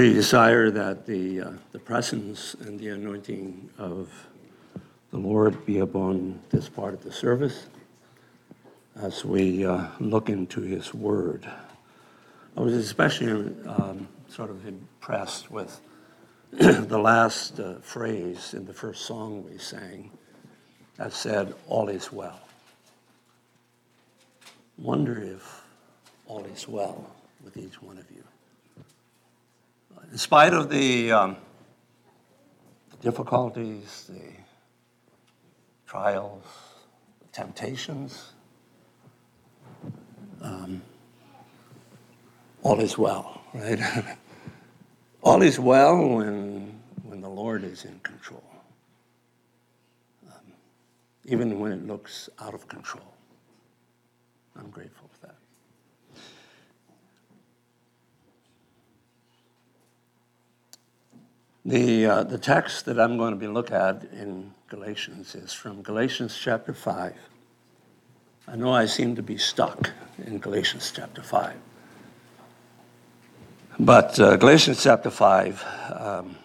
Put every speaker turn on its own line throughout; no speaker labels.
We desire that the, uh, the presence and the anointing of the Lord be upon this part of the service as we uh, look into His Word. I was especially um, sort of impressed with the last uh, phrase in the first song we sang that said, All is well. Wonder if all is well with each one of you. In spite of the um, difficulties, the trials, the temptations, um, all is well, right? all is well when, when the Lord is in control, um, even when it looks out of control. I'm grateful for that. The, uh, the text that I'm going to be looking at in Galatians is from Galatians chapter 5. I know I seem to be stuck in Galatians chapter 5. But uh, Galatians chapter 5, um,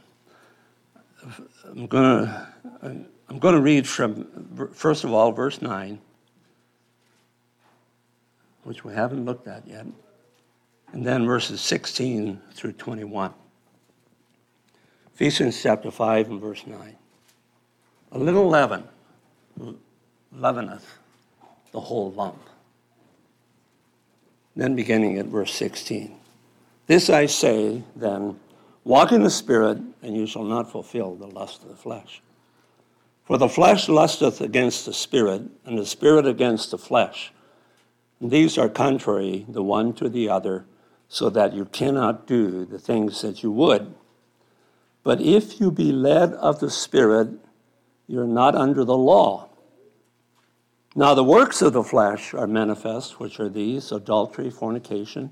I'm going to I'm going to read from, first of all, verse 9, which we haven't looked at yet, and then verses 16 through 21. Ephesians chapter 5 and verse 9. A little leaven leaveneth the whole lump. Then beginning at verse 16. This I say, then, walk in the Spirit, and you shall not fulfill the lust of the flesh. For the flesh lusteth against the Spirit, and the Spirit against the flesh. And these are contrary the one to the other, so that you cannot do the things that you would. But if you be led of the Spirit, you're not under the law. Now, the works of the flesh are manifest, which are these adultery, fornication,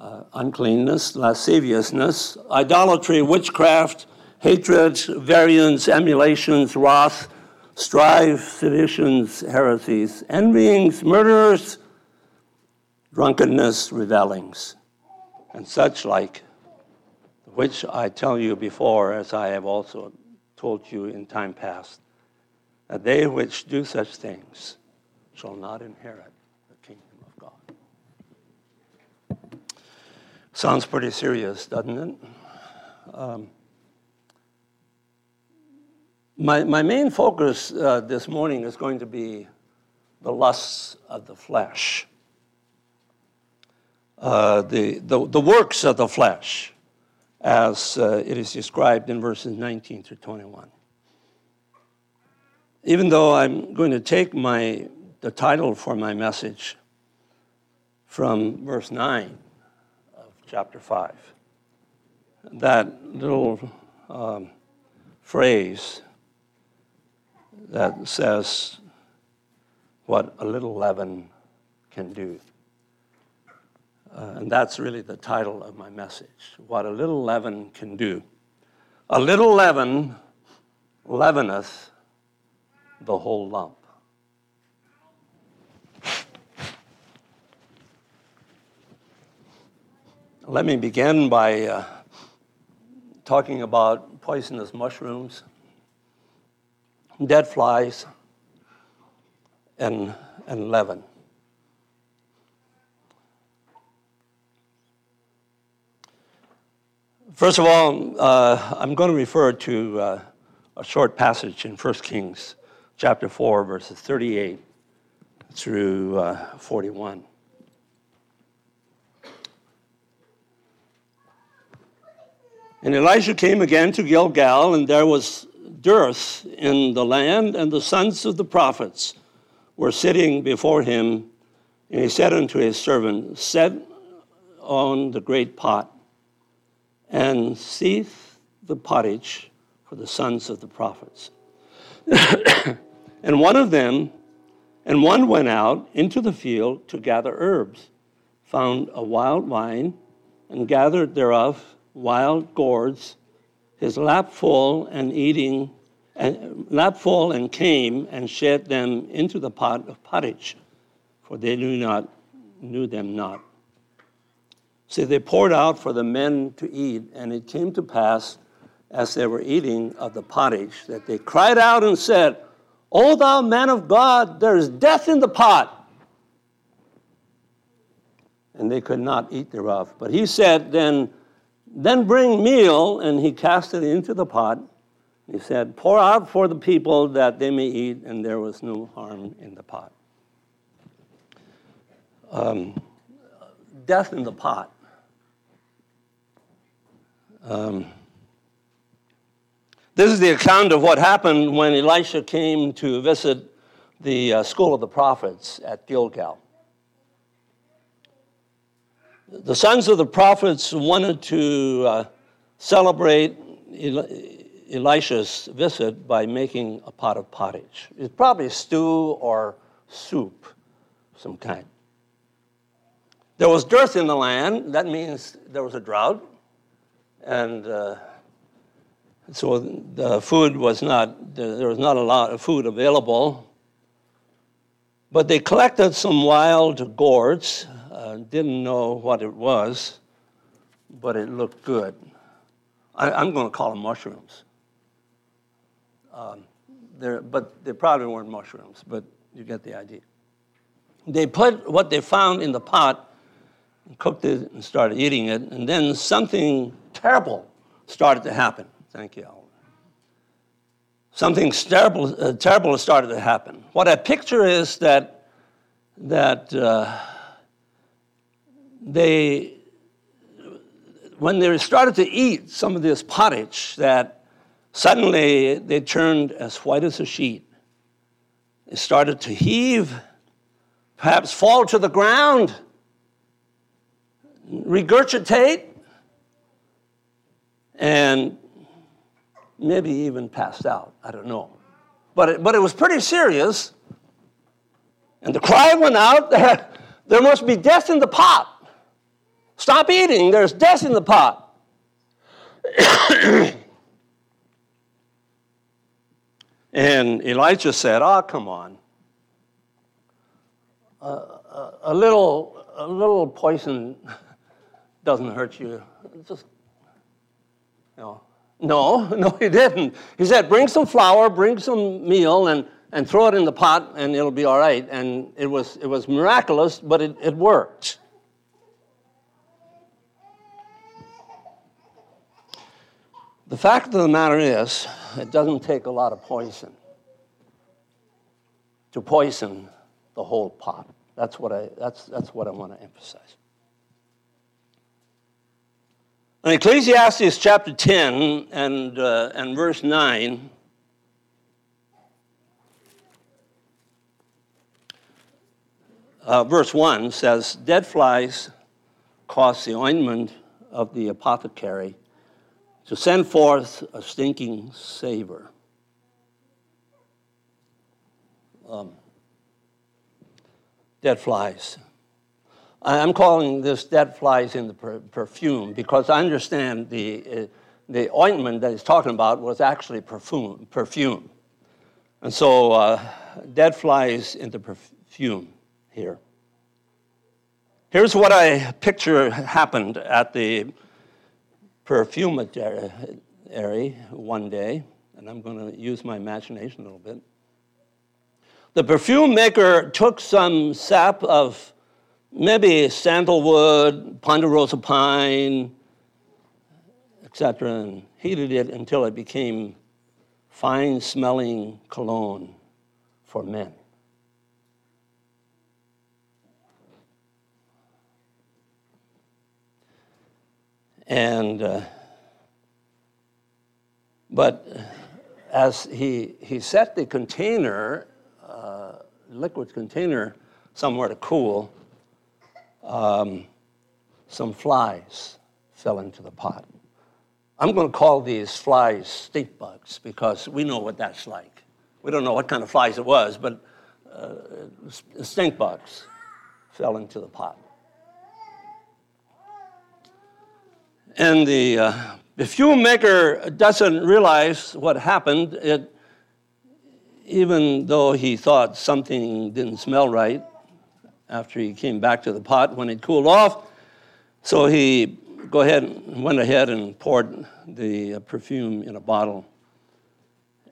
uh, uncleanness, lasciviousness, idolatry, witchcraft, hatred, variance, emulations, wrath, strife, seditions, heresies, envyings, murders, drunkenness, revelings, and such like which I tell you before, as I have also told you in time past, that they which do such things shall not inherit the kingdom of God. Sounds pretty serious, doesn't it? Um, my, my main focus uh, this morning is going to be the lusts of the flesh, uh, the, the, the works of the flesh as uh, it is described in verses 19 through 21. Even though I'm going to take my, the title for my message from verse 9 of chapter 5, that little um, phrase that says what a little leaven can do. Uh, and that's really the title of my message What a Little Leaven Can Do. A little leaven leaveneth the whole lump. Let me begin by uh, talking about poisonous mushrooms, dead flies, and, and leaven. First of all, uh, I'm going to refer to uh, a short passage in 1 Kings chapter 4, verses 38 through uh, 41. And Elisha came again to Gilgal, and there was dearth in the land, and the sons of the prophets were sitting before him. And he said unto his servant, Set on the great pot and seeth the pottage for the sons of the prophets. and one of them, and one went out into the field to gather herbs, found a wild vine, and gathered thereof wild gourds, his lap full, and eating, and lap full, and came and shed them into the pot of pottage, for they knew not, knew them not. See, they poured out for the men to eat, and it came to pass, as they were eating of the pottage, that they cried out and said, O thou man of God, there is death in the pot. And they could not eat thereof. But he said, Then, then bring meal, and he cast it into the pot. He said, Pour out for the people that they may eat, and there was no harm in the pot. Um, death in the pot. Um, this is the account of what happened when Elisha came to visit the uh, school of the prophets at Gilgal. The sons of the prophets wanted to uh, celebrate Elisha's visit by making a pot of pottage. It's probably stew or soup, some kind. There was dearth in the land. That means there was a drought and uh, so the food was not there was not a lot of food available. But they collected some wild gourds. Uh, didn't know what it was but it looked good. I, am going to call them mushrooms. Um, but they probably weren't mushrooms but you get the idea. They put what they found in the pot cooked it and started eating it and then something terrible started to happen. Thank you. Something terrible, uh, terrible started to happen. What I picture is that, that uh, they, when they started to eat some of this pottage, that suddenly they turned as white as a sheet. They started to heave, perhaps fall to the ground, regurgitate, and maybe even passed out. I don't know. But it, but it was pretty serious. And the cry went out there, must be death in the pot. Stop eating, there's death in the pot. and Elisha said, Oh, come on. Uh, a, a, little, a little poison doesn't hurt you. Just no. No, no, he didn't. He said, bring some flour, bring some meal, and, and throw it in the pot, and it'll be all right. And it was, it was miraculous, but it, it worked. The fact of the matter is, it doesn't take a lot of poison to poison the whole pot. That's what I, that's, that's what I want to emphasize. In Ecclesiastes chapter 10 and, uh, and verse 9, uh, verse 1 says, Dead flies cause the ointment of the apothecary to send forth a stinking savor. Um, dead flies. I'm calling this dead flies in the per- perfume because I understand the, uh, the ointment that he's talking about was actually perfume. perfume. And so, uh, dead flies in the perfume here. Here's what I picture happened at the perfumery area one day, and I'm going to use my imagination a little bit. The perfume maker took some sap of maybe sandalwood, ponderosa pine, etc., and heated it until it became fine smelling cologne for men. And, uh, but as he, he set the container, uh, liquid container, somewhere to cool, um, some flies fell into the pot. I'm going to call these flies stink bugs because we know what that's like. We don't know what kind of flies it was, but uh, stink bugs fell into the pot. And the, uh, fuel maker doesn't realize what happened. It, even though he thought something didn't smell right, after he came back to the pot when it cooled off. So he go ahead and went ahead and poured the uh, perfume in a bottle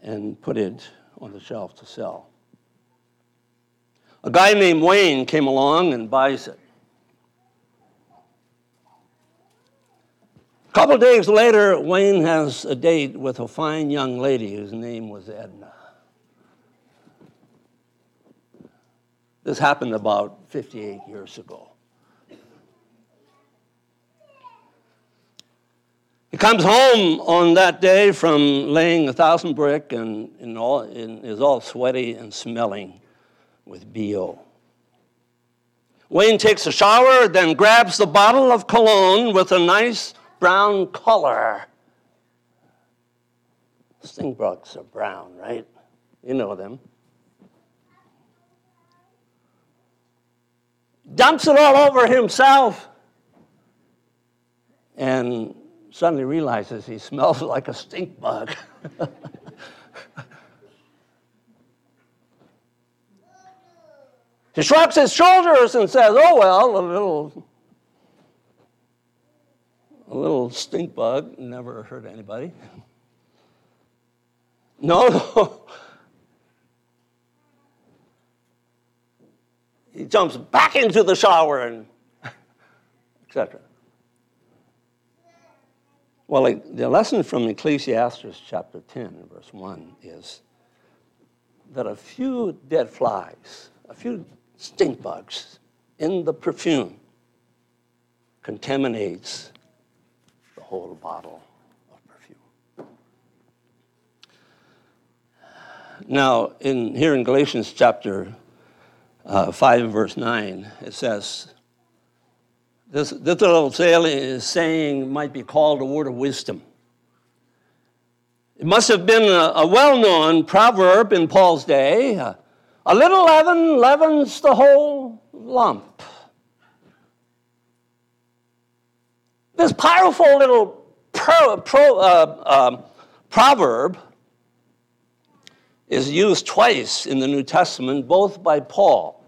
and put it on the shelf to sell. A guy named Wayne came along and buys it. A couple days later, Wayne has a date with a fine young lady whose name was Edna. This happened about 58 years ago. He comes home on that day from laying a thousand brick and, and, all, and is all sweaty and smelling with BO. Wayne takes a shower, then grabs the bottle of cologne with a nice brown color. Stink bugs are brown, right? You know them. Dumps it all over himself and suddenly realizes he smells like a stink bug. he shrugs his shoulders and says, Oh, well, a little, a little stink bug never hurt anybody. No, He jumps back into the shower and etc. Well, the lesson from Ecclesiastes chapter 10, verse 1 is that a few dead flies, a few stink bugs in the perfume contaminates the whole bottle of perfume. Now, in here in Galatians chapter uh, 5, verse 9, it says, this, this little saying might be called a word of wisdom. It must have been a, a well known proverb in Paul's day a little leaven leavens the whole lump. This powerful little pro, pro, uh, uh, proverb is used twice in the New Testament, both by Paul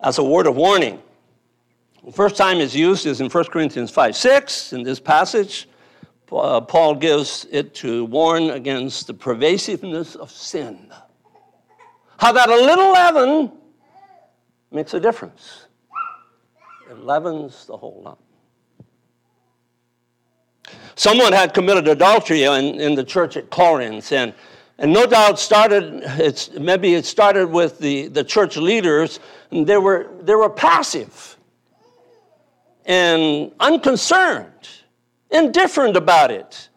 as a word of warning. The first time it's used is in 1 Corinthians 5 6. In this passage, uh, Paul gives it to warn against the pervasiveness of sin. How that a little leaven makes a difference. It leavens the whole lump. Someone had committed adultery in, in the church at Corinth, and and no doubt started, it's, maybe it started with the, the church leaders, and they were, they were passive and unconcerned, indifferent about it.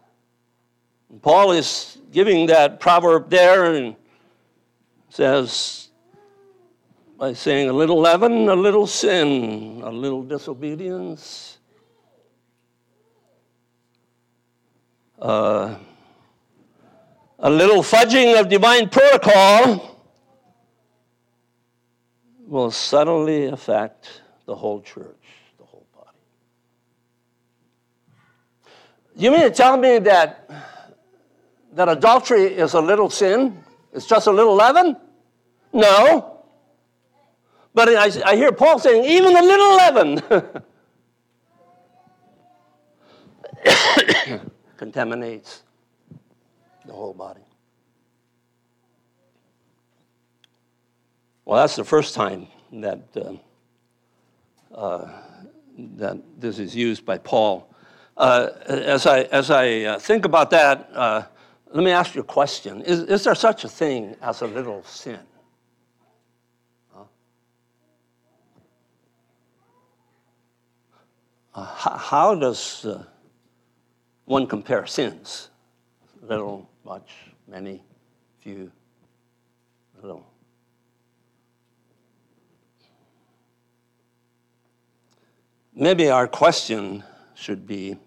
And Paul is giving that proverb there and says, by saying, a little leaven, a little sin, a little disobedience. Uh, a little fudging of divine protocol will subtly affect the whole church, the whole body. You mean to tell me that, that adultery is a little sin? It's just a little leaven? No. But I, I hear Paul saying, even a little leaven contaminates the whole body. Well, that's the first time that, uh, uh, that this is used by Paul. Uh, as I, as I uh, think about that, uh, let me ask you a question. Is, is there such a thing as a little sin? Huh? Uh, how, how, does one compare sins? Little, much, many, few, little. Maybe our question should be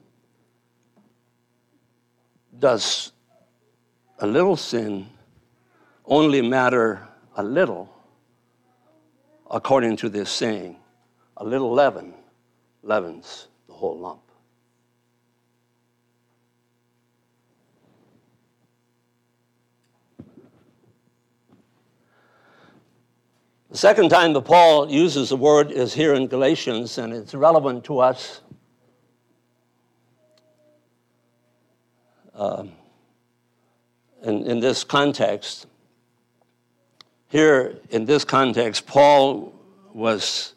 Does a little sin only matter a little, according to this saying? A little leaven leavens the whole lump. The second time that Paul uses the word is here in Galatians, and it's relevant to us. Um, in, in this context, here in this context, Paul was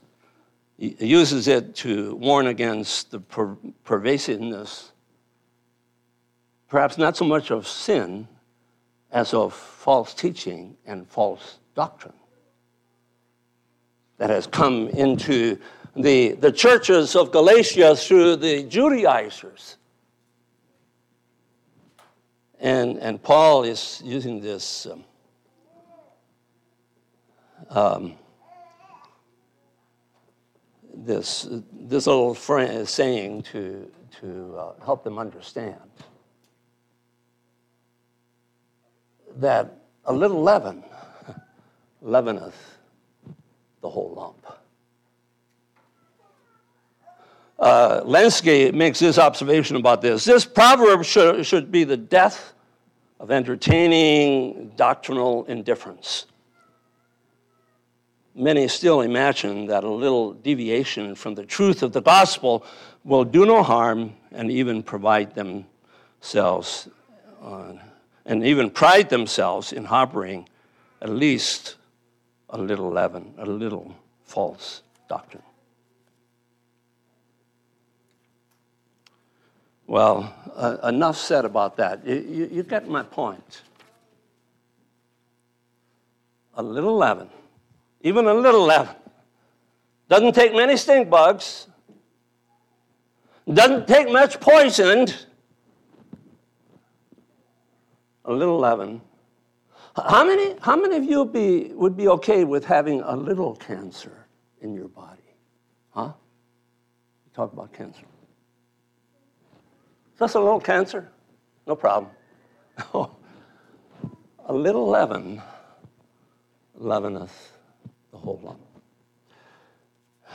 uses it to warn against the per- pervasiveness, perhaps not so much of sin as of false teaching and false doctrine that has come into the, the churches of Galatia through the Judaizers. And, and Paul is using this um, um, this, this little saying to, to uh, help them understand that a little leaven leaveneth the whole lump. Uh, Lenski makes this observation about this. This proverb should, should be the death of entertaining doctrinal indifference many still imagine that a little deviation from the truth of the gospel will do no harm and even provide themselves uh, and even pride themselves in harboring at least a little leaven, a little false doctrine. Well, uh, enough said about that. You, you, you get my point. A little leaven even a little leaven. Doesn't take many stink bugs. Doesn't take much poison. A little leaven. How many, how many of you be, would be okay with having a little cancer in your body? Huh? Talk about cancer. Just a little cancer? No problem. a little leaven leaveneth the whole lump.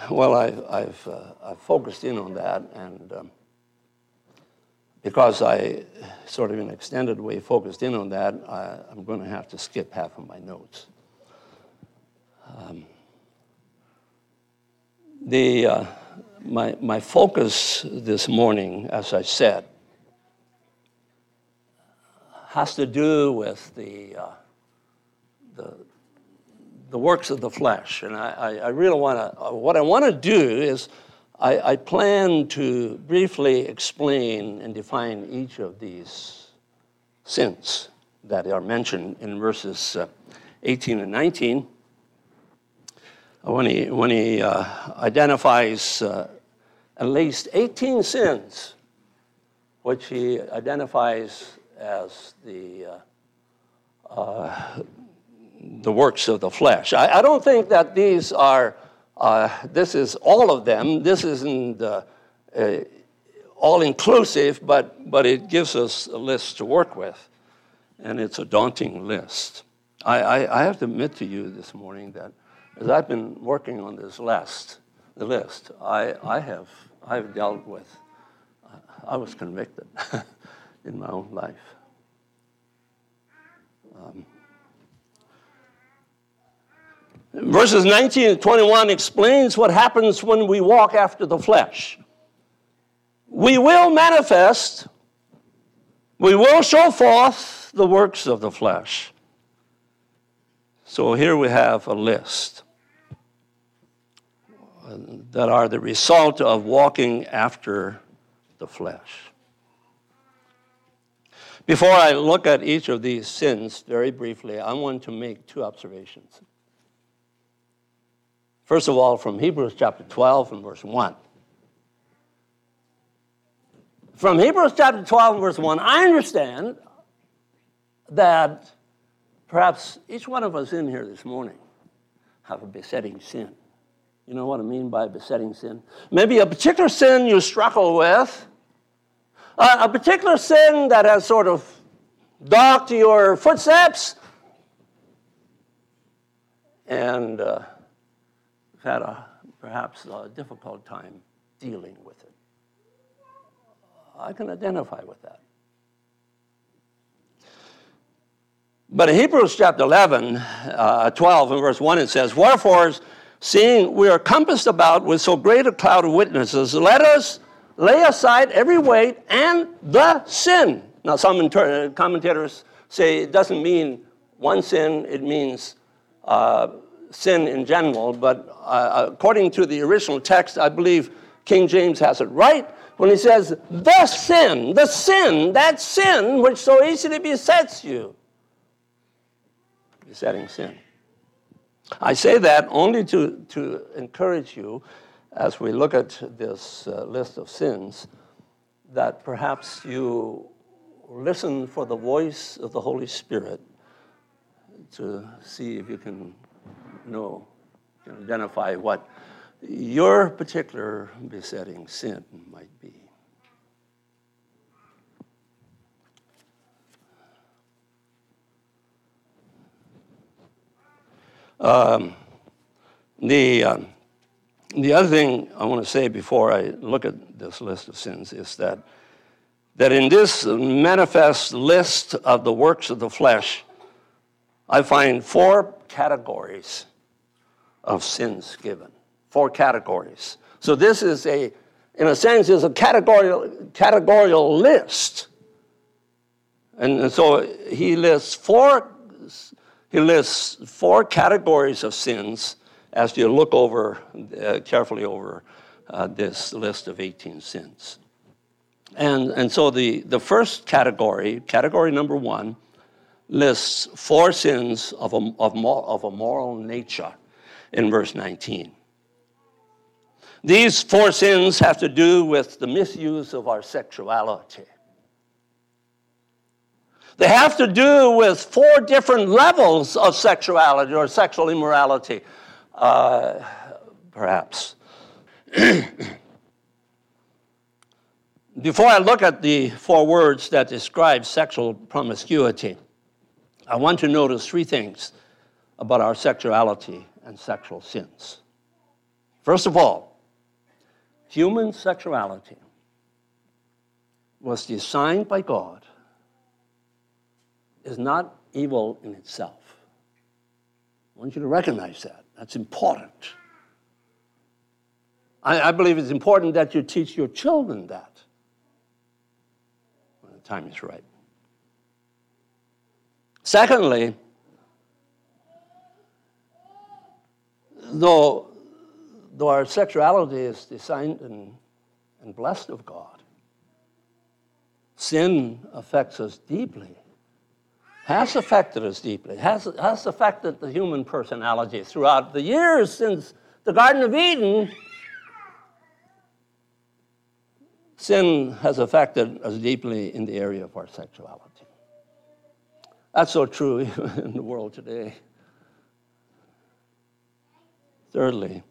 Well, I've, I've, uh, I've focused in on that, and um, because I sort of in an extended way focused in on that, I, am going to have to skip half of my notes. Um, the, uh, my, my focus this morning, as I said, has to do with the, uh, the, the works of the flesh. And I, I really want to, what I want to do is I, I, plan to briefly explain and define each of these sins that are mentioned in verses uh, 18 and 19. When he, when he uh, identifies uh, at least 18 sins, which he identifies as the uh, uh the works of the flesh. I, I don't think that these are, uh, this is all of them. This isn't uh, uh, all inclusive, but, but it gives us a list to work with. And it's a daunting list. I, I, I have to admit to you this morning that as I've been working on this list, the list, I, I have I've dealt with, I was convicted in my own life. Um, Verses 19 and 21 explains what happens when we walk after the flesh. We will manifest, we will show forth the works of the flesh. So here we have a list that are the result of walking after the flesh. Before I look at each of these sins very briefly, I want to make two observations. First of all, from Hebrews chapter 12 and verse 1. From Hebrews chapter 12 and verse 1, I understand that perhaps each one of us in here this morning have a besetting sin. You know what I mean by besetting sin? Maybe a particular sin you struggle with, uh, a particular sin that has sort of dogged your footsteps, and uh, had a perhaps a difficult time dealing with it. I can identify with that. But in Hebrews chapter 11, uh, 12, and verse 1, it says, Wherefore, seeing we are compassed about with so great a cloud of witnesses, let us lay aside every weight and the sin. Now, some inter- commentators say it doesn't mean one sin, it means uh, sin in general. But uh, according to the original text, I believe King James has it right when he says, the sin, the sin, that sin which so easily besets you besetting sin. I say that only to, to encourage you as we look at this uh, list of sins that perhaps you listen for the voice of the Holy Spirit to see if you can know, identify what your particular besetting sin might be. Um, the, uh, the other thing I want to say before I look at this list of sins is that, that in this manifest list of the works of the flesh, I find four categories of sins given. Four categories. So this is a, in a sense, is a categorical, categorical list. And so he lists four he lists four categories of sins as you look over uh, carefully over uh, this list of 18 sins. And, and so the, the first category, category number one, lists four sins of a, of, of a moral nature in verse 19. These four sins have to do with the misuse of our sexuality. They have to do with four different levels of sexuality or sexual immorality, uh, perhaps. Before I look at the four words that describe sexual promiscuity, I want to notice three things about our sexuality and sexual sins. First of all, human sexuality was designed by God is not evil in itself. I want you to recognize that. That's important. I, I believe it's important that you teach your children that when the time is right. Secondly, though, though our sexuality is designed and, and blessed of God, sin affects us deeply has affected us deeply, has, has affected the human personality throughout the years since the Garden of Eden. Sin has affected us deeply in the area of our sexuality. That's so true in the world today. Thirdly,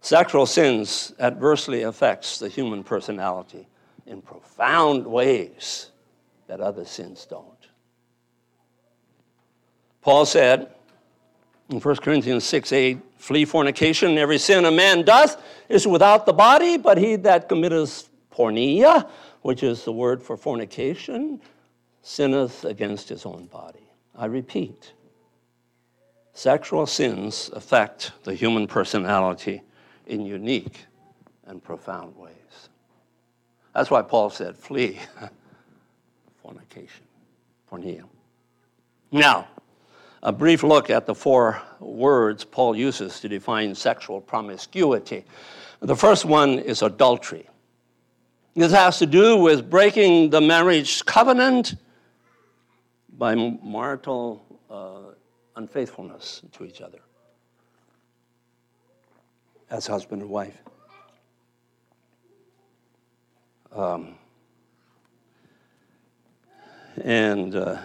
sexual sins adversely affects the human personality in profound ways that other sins don't. Paul said in 1 Corinthians 6 8, flee fornication. Every sin a man doth is without the body, but he that committeth porneia, which is the word for fornication, sinneth against his own body. I repeat, sexual sins affect the human personality in unique and profound ways. That's why Paul said, flee fornication, porneia. Now, a brief look at the four words Paul uses to define sexual promiscuity. The first one is adultery. This has to do with breaking the marriage covenant by marital uh, unfaithfulness to each other as husband and wife. Um, and uh,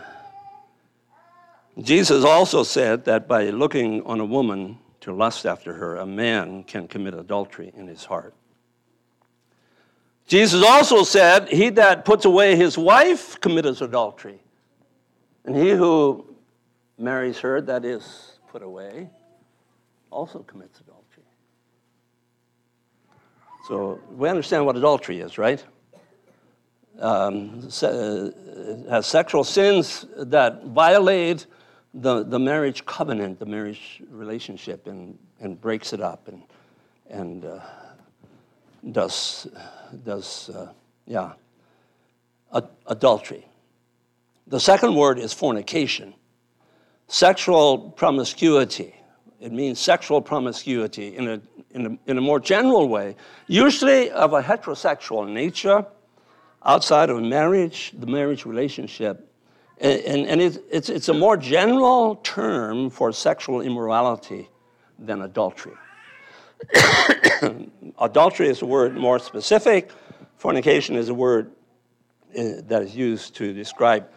Jesus also said that by looking on a woman to lust after her, a man can commit adultery in his heart. Jesus also said, He that puts away his wife commits adultery. And he who marries her, that is put away, also commits adultery. So we understand what adultery is, right? um, se- uh, has sexual sins that violate the, the marriage covenant, the marriage relationship, and, and breaks it up and, and uh, does, does uh, yeah, adultery. The second word is fornication, sexual promiscuity. It means sexual promiscuity in a, in a, in a more general way, usually of a heterosexual nature outside of marriage, the marriage relationship. And, and, and it, it's, it's a more general term for sexual immorality than adultery. adultery is a word more specific, fornication is a word uh, that is used to describe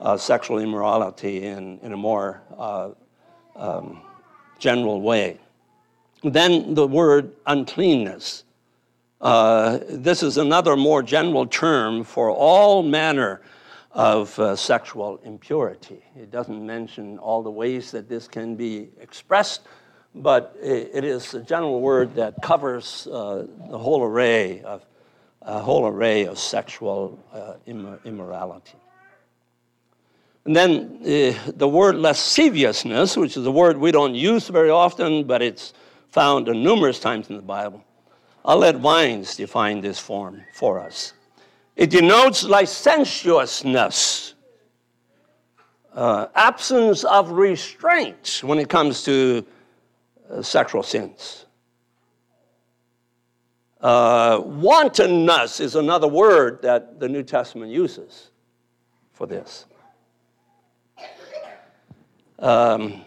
uh, sexual immorality in, in a more uh, um, general way. Then the word uncleanness. Uh, this is another more general term for all manner of uh, sexual impurity. It doesn't mention all the ways that this can be expressed, but it, it is a general word that covers uh, the whole array of a whole array of sexual uh, immorality. And then uh, the word lasciviousness, which is a word we don't use very often, but it's found numerous times in the Bible. I'll let Vines define this form for us. It denotes licentiousness, uh, absence of restraint when it comes to uh, sexual sins. Uh, wantonness is another word that the New Testament uses for this. Um,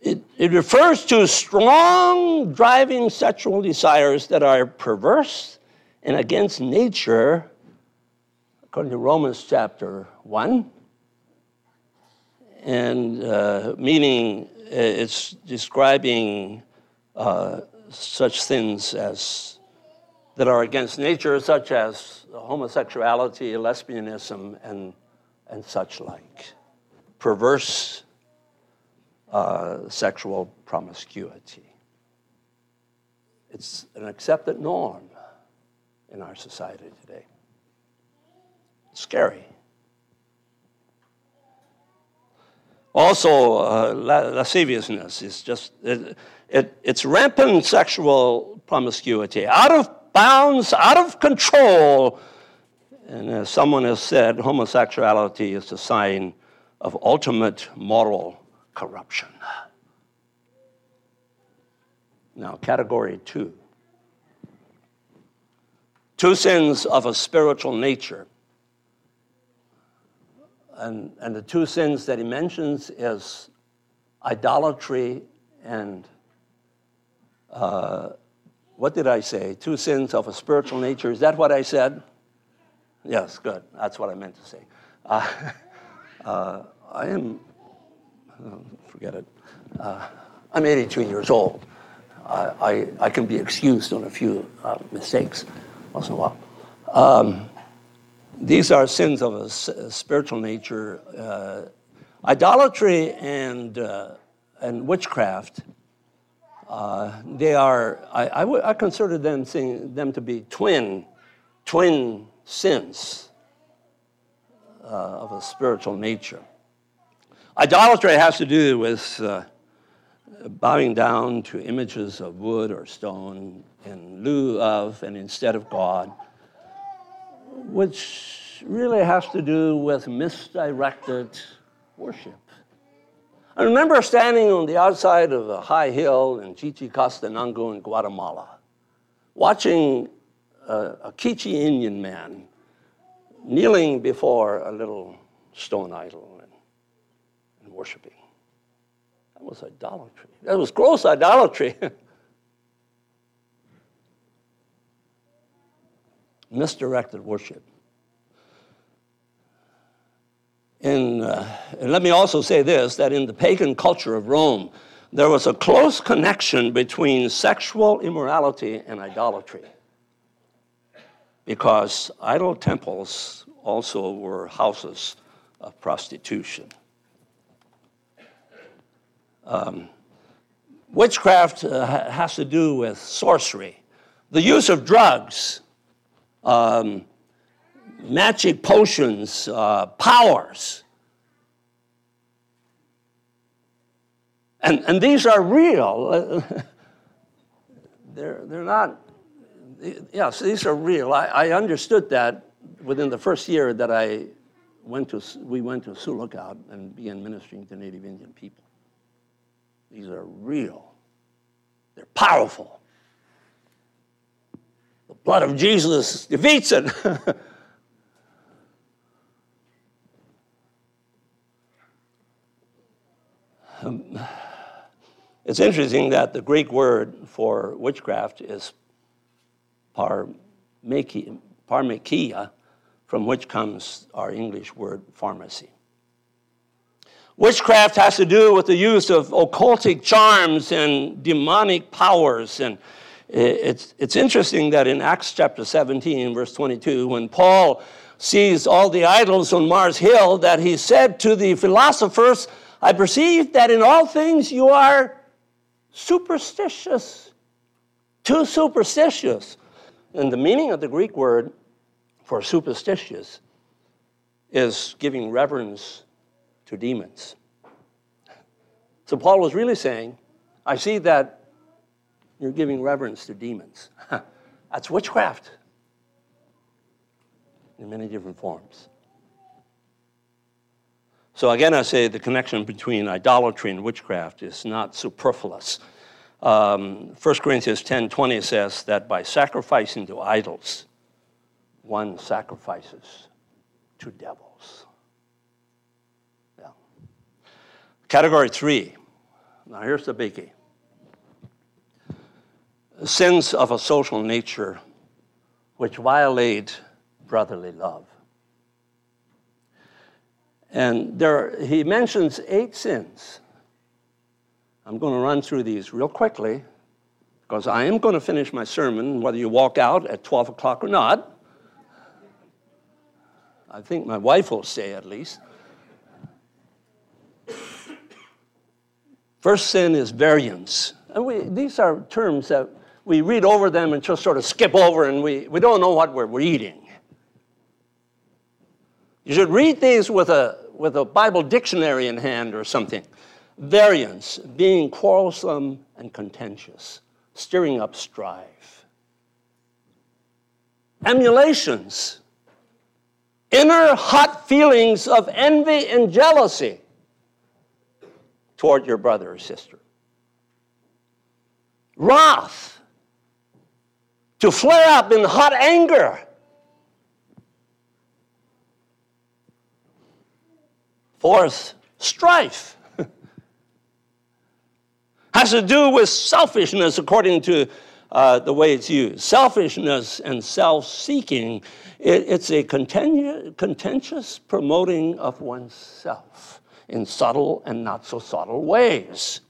it, it refers to strong driving sexual desires that are perverse and against nature, according to Romans chapter 1. And uh, meaning uh, it's describing uh, such things as that are against nature, such as homosexuality, lesbianism, and, and such like. Perverse uh, sexual promiscuity. It's an accepted norm in our society today. It's scary. Also, uh, lasciviousness is just, it, it, it's rampant sexual promiscuity, out of bounds, out of control. And as someone has said, homosexuality is a sign of ultimate moral corruption. Now, category two two sins of a spiritual nature. And, and the two sins that he mentions is idolatry and uh, what did I say? Two sins of a spiritual nature. Is that what I said? Yes, good. That's what I meant to say. Uh, uh, I am Oh, forget it. Uh, I'm 82 years old. I, I, can be excused on a few uh, mistakes once in a while. Um, these are sins of a, spiritual nature. Uh, idolatry and, uh, and witchcraft, uh, they are, I, I, w- I consider them, them to be twin, twin sins uh, of a spiritual nature. Idolatry has to do with uh, bowing down to images of wood or stone in lieu of and instead of God, which really has to do with misdirected worship. I remember standing on the outside of a high hill in Chichicastenango in Guatemala, watching a, a Kichi Indian man kneeling before a little stone idol and, and worshiping. That was idolatry. That was gross idolatry. Misdirected worship. In, uh, and let me also say this that in the pagan culture of Rome, there was a close connection between sexual immorality and idolatry. Because idol temples also were houses of prostitution. Um, witchcraft uh, has to do with sorcery, the use of drugs, um, magic potions, uh, powers. And, and these are real. they're, they're not, yes, these are real. I, I understood that within the first year that I went to, we went to Sioux Lookout and began ministering to Native Indian people. These are real. They're powerful. The blood of Jesus defeats it. um, it's interesting that the Greek word for witchcraft is pharmakeia, from which comes our English word pharmacy. Witchcraft has to do with the use of occultic charms and demonic powers. And it's, it's interesting that in Acts chapter 17, verse 22, when Paul sees all the idols on Mars Hill, that he said to the philosophers, I perceive that in all things you are superstitious, too superstitious. And the meaning of the Greek word for superstitious is giving reverence to demons. So Paul was really saying, I see that you're giving reverence to demons. That's witchcraft in many different forms. So again, I say the connection between idolatry and witchcraft is not superfluous. Um, 1 Corinthians 10 20 says that by sacrificing to idols, one sacrifices to devils. Yeah. Category three. Now here's the biggie sins of a social nature which violate brotherly love. And there, he mentions eight sins. I'm going to run through these real quickly because I am going to finish my sermon, whether you walk out at 12 o'clock or not. I think my wife will say at least. First sin is variance. And we, these are terms that we read over them and just sort of skip over, and we, we don't know what we're reading. You should read these with a, with a Bible dictionary in hand or something. Variance, being quarrelsome and contentious, stirring up strife. Emulations, inner hot feelings of envy and jealousy toward your brother or sister. Wrath, to flare up in hot anger. Fourth, strife. Has to do with selfishness according to uh, the way it's used. Selfishness and self seeking, it, it's a contentious promoting of oneself in subtle and not so subtle ways.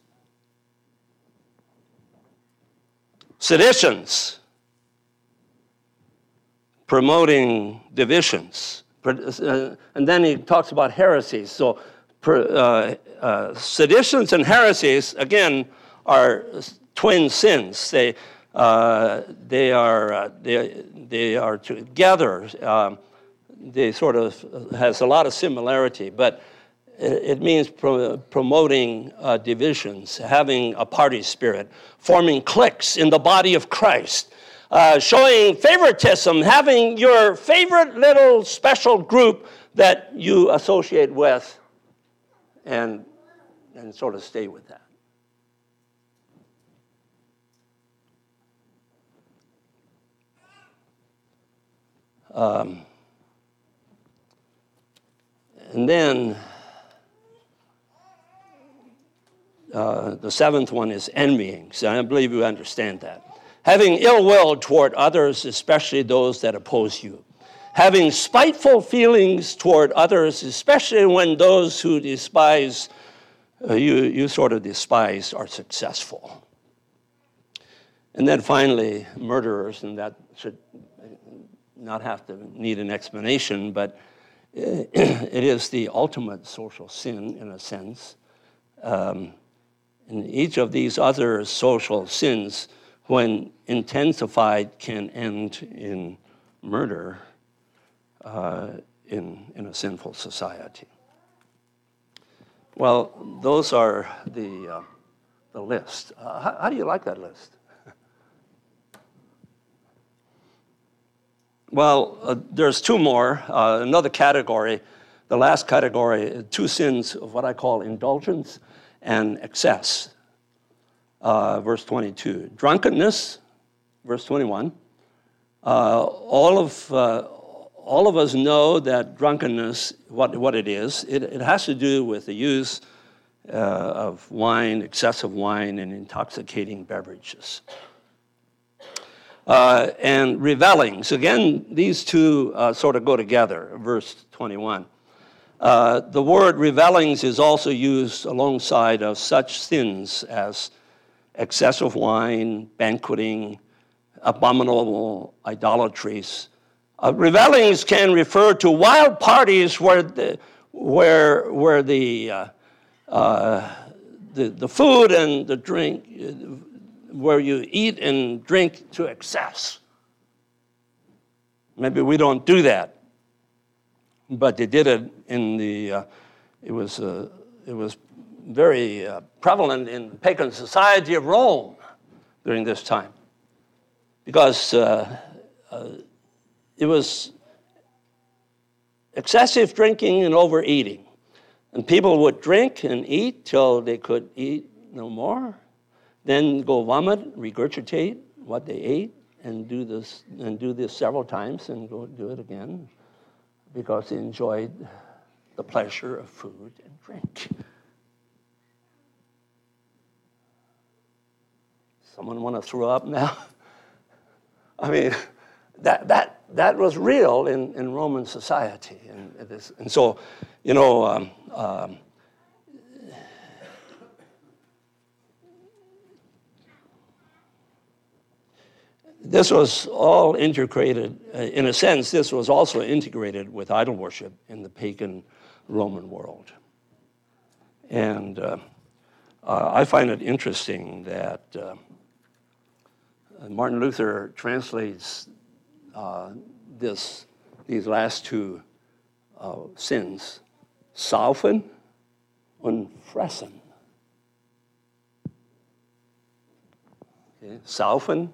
Seditions, promoting divisions. Uh, and then he talks about heresies. So, uh, uh, seditions and heresies, again, are twin sins. They, uh, they, are, uh, they, they are together. Um, they sort of has a lot of similarity, but it means pro- promoting uh, divisions, having a party spirit, forming cliques in the body of Christ, uh, showing favoritism, having your favorite little special group that you associate with, and, and sort of stay with that. Um, and then uh, the seventh one is envying. So I believe you understand that. Having ill will toward others, especially those that oppose you. Having spiteful feelings toward others, especially when those who despise uh, you, you sort of despise are successful. And then finally, murderers, and that should not have to need an explanation, but it is the ultimate social sin in a sense. Um, and each of these other social sins, when intensified, can end in murder. uh, in, in a sinful society. Well, those are the, uh, the list. Uh, how, how do you like that list? Well, uh, there's two more. Uh, another category, the last category, two sins of what I call indulgence and excess. Uh, verse 22. Drunkenness, verse 21. Uh, all, of, uh, all of us know that drunkenness, what, what it is, it, it has to do with the use uh, of wine, excessive wine, and intoxicating beverages uh, and revelings. Again, these two uh, sort of go together, verse 21. Uh, the word revelings is also used alongside of such sins as excessive wine, banqueting, abominable idolatries. Uh, can refer to wild parties where the, where, where the, uh, uh, the, the food and the drink where you eat and drink to excess. Maybe we don't do that, but they did it in the. Uh, it was uh, it was very uh, prevalent in the pagan society of Rome during this time, because uh, uh, it was excessive drinking and overeating, and people would drink and eat till they could eat no more, then go vomit, regurgitate what they ate, and do this and do this several times and go do it again because they enjoyed the pleasure of food and drink. Someone want to throw up now? I mean, that, that, that was real in, in Roman society. And, and so, you know, um, um, this was all integrated, uh, in a sense, this was also integrated with idol worship in the pagan Roman world. And uh, uh, I find it interesting that uh, Martin Luther translates uh, this, these last two uh, sins, saufen und fressen. Okay, saufen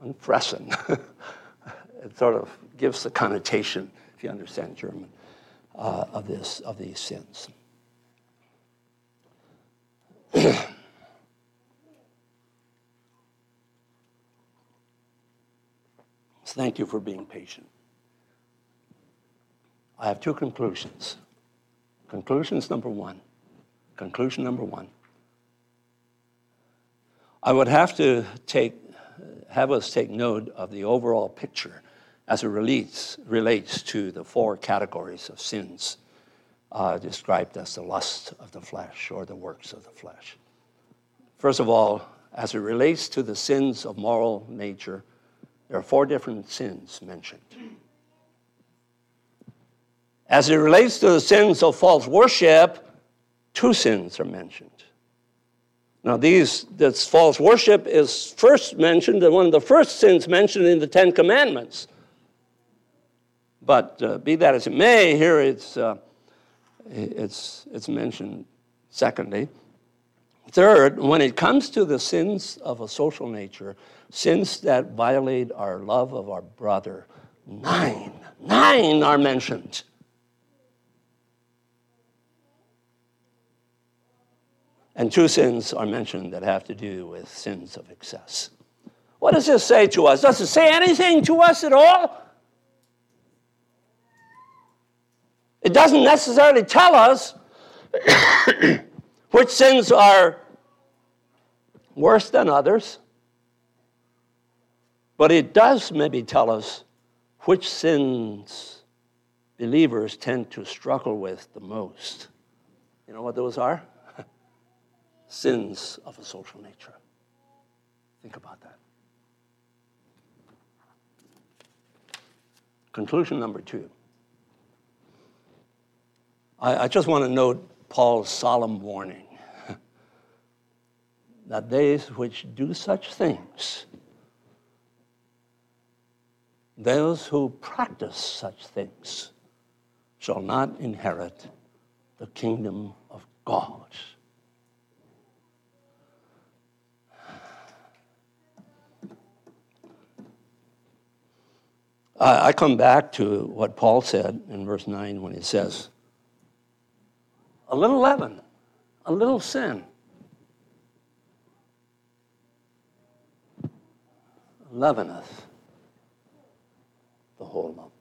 and fressen. it sort of gives the connotation, if you understand German, uh, of this of these sins. Thank you for being patient. I have two conclusions. Conclusions number one. Conclusion number one. I would have to take have us take note of the overall picture as it relates, relates to the four categories of sins uh, described as the lust of the flesh or the works of the flesh. First of all, as it relates to the sins of moral nature, there are four different sins mentioned. As it relates to the sins of false worship, two sins are mentioned. Now, these, this false worship is first mentioned, one of the first sins mentioned in the Ten Commandments. But uh, be that as it may, here it's, uh, it's, it's mentioned secondly. Third, when it comes to the sins of a social nature, sins that violate our love of our brother, nine, nine are mentioned. And two sins are mentioned that have to do with sins of excess. What does this say to us? Does it say anything to us at all? It doesn't necessarily tell us which sins are worse than others, but it does maybe tell us which sins believers tend to struggle with the most. You know what those are? sins of a social nature. Think about that. Conclusion number two. I, I just want to note Paul's solemn warning that they which do such things, those who practice such things shall not inherit the kingdom of God. I come back to what Paul said in verse 9 when he says, A little leaven, a little sin. Leaveneth the whole lump.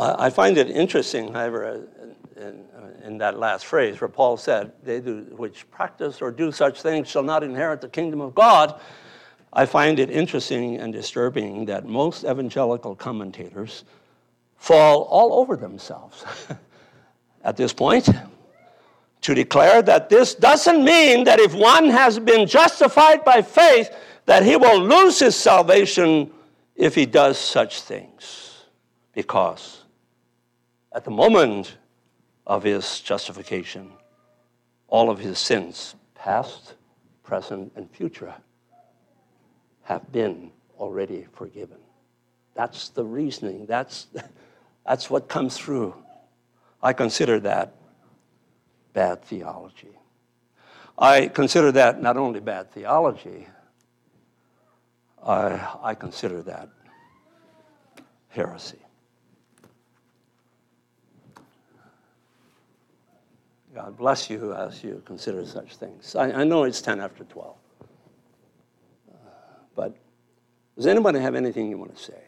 I find it interesting, however, uh, in, uh, in, that last phrase where Paul said, They do, which practice or do such things shall not inherit the kingdom of God. I find it interesting and disturbing that most evangelical commentators fall all over themselves at this point to declare that this doesn't mean that if one has been justified by faith, that he will lose his salvation if he does such things. Because at the moment of his justification, all of his sins, past, present, and future, have been already forgiven. That's the reasoning. That's, that's what comes through. I consider that bad theology. I consider that not only bad theology, I, I consider that heresy. God bless you as you consider such things. I, I know it's 10 after 12. Uh, but does anybody have anything you want to say?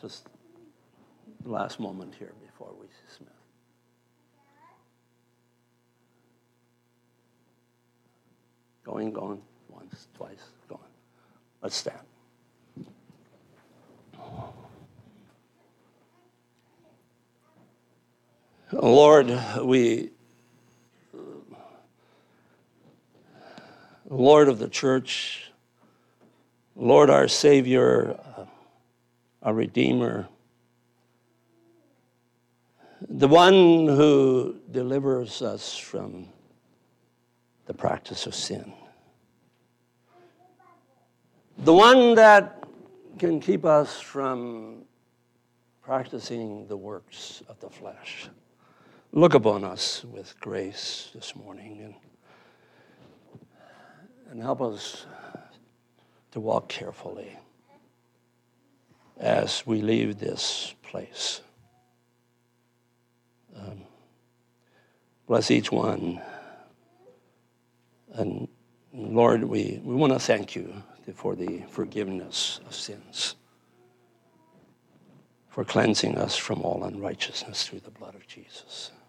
Just the last moment here before we dismiss. Going, going, once, twice, going. Let's stand. Lord, we, Lord of the church, Lord our Savior, our Redeemer, the one who delivers us from the practice of sin. The one that can keep us from practicing the works of the flesh. Look upon us with grace this morning and, and help us to walk carefully as we leave this place. Um, bless each one. And Lord, we, we want to thank you for the forgiveness of sins, for cleansing us from all unrighteousness through the blood of Jesus.